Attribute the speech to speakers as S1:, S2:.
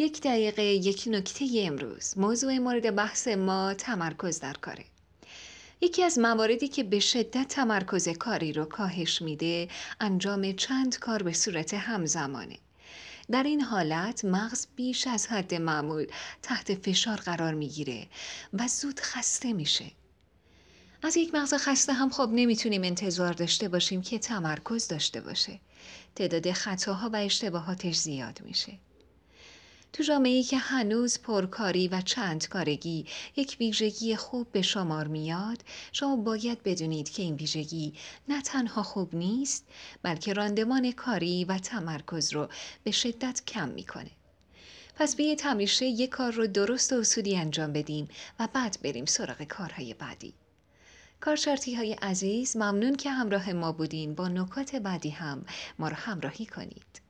S1: یک دقیقه یک نکته امروز. موضوع مورد بحث ما تمرکز در کاره. یکی از مواردی که به شدت تمرکز کاری رو کاهش میده انجام چند کار به صورت همزمانه. در این حالت مغز بیش از حد معمول تحت فشار قرار می‌گیره و زود خسته میشه. از یک مغز خسته هم خب نمی‌تونیم انتظار داشته باشیم که تمرکز داشته باشه. تعداد خطاها و اشتباهاتش زیاد میشه. تو جامعه که هنوز پرکاری و چند کارگی یک ویژگی خوب به شمار میاد شما باید بدونید که این ویژگی نه تنها خوب نیست بلکه راندمان کاری و تمرکز رو به شدت کم می‌کنه. پس بیایید همیشه یک کار رو درست و اصولی انجام بدیم و بعد بریم سراغ کارهای بعدی. کارشرطی های عزیز ممنون که همراه ما بودین. با نکات بعدی هم ما رو همراهی کنید.